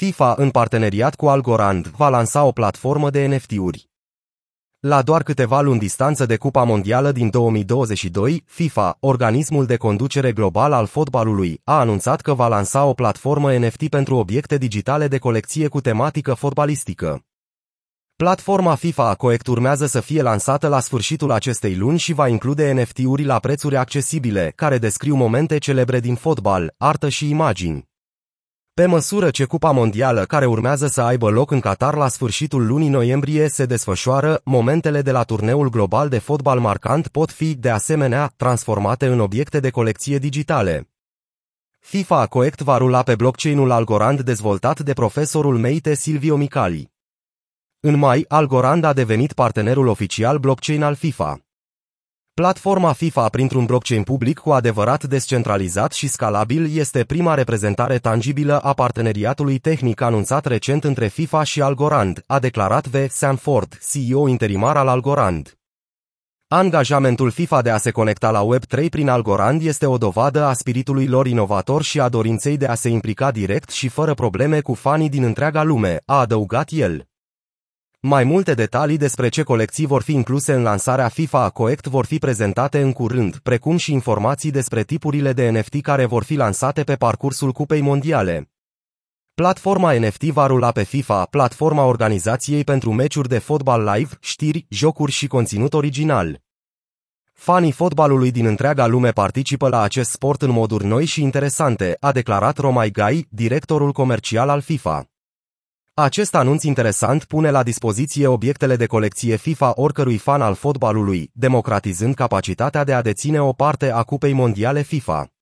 FIFA, în parteneriat cu Algorand, va lansa o platformă de NFT-uri. La doar câteva luni distanță de Cupa Mondială din 2022, FIFA, organismul de conducere global al fotbalului, a anunțat că va lansa o platformă NFT pentru obiecte digitale de colecție cu tematică fotbalistică. Platforma FIFA Coect urmează să fie lansată la sfârșitul acestei luni și va include NFT-uri la prețuri accesibile, care descriu momente celebre din fotbal, artă și imagini. Pe măsură ce Cupa Mondială care urmează să aibă loc în Qatar la sfârșitul lunii noiembrie se desfășoară, momentele de la turneul global de fotbal marcant pot fi, de asemenea, transformate în obiecte de colecție digitale. FIFA Coect va rula pe blockchain-ul Algorand dezvoltat de profesorul Meite Silvio Micali. În mai, Algorand a devenit partenerul oficial blockchain al FIFA. Platforma FIFA printr-un blockchain public cu adevărat descentralizat și scalabil este prima reprezentare tangibilă a parteneriatului tehnic anunțat recent între FIFA și Algorand, a declarat V. Sanford, CEO interimar al Algorand. Angajamentul FIFA de a se conecta la Web3 prin Algorand este o dovadă a spiritului lor inovator și a dorinței de a se implica direct și fără probleme cu fanii din întreaga lume, a adăugat el. Mai multe detalii despre ce colecții vor fi incluse în lansarea FIFA a Coect vor fi prezentate în curând, precum și informații despre tipurile de NFT care vor fi lansate pe parcursul Cupei Mondiale. Platforma NFT va rula pe FIFA, platforma organizației pentru meciuri de fotbal live, știri, jocuri și conținut original. Fanii fotbalului din întreaga lume participă la acest sport în moduri noi și interesante, a declarat Romai Gai, directorul comercial al FIFA. Acest anunț interesant pune la dispoziție obiectele de colecție FIFA oricărui fan al fotbalului, democratizând capacitatea de a deține o parte a Cupei Mondiale FIFA.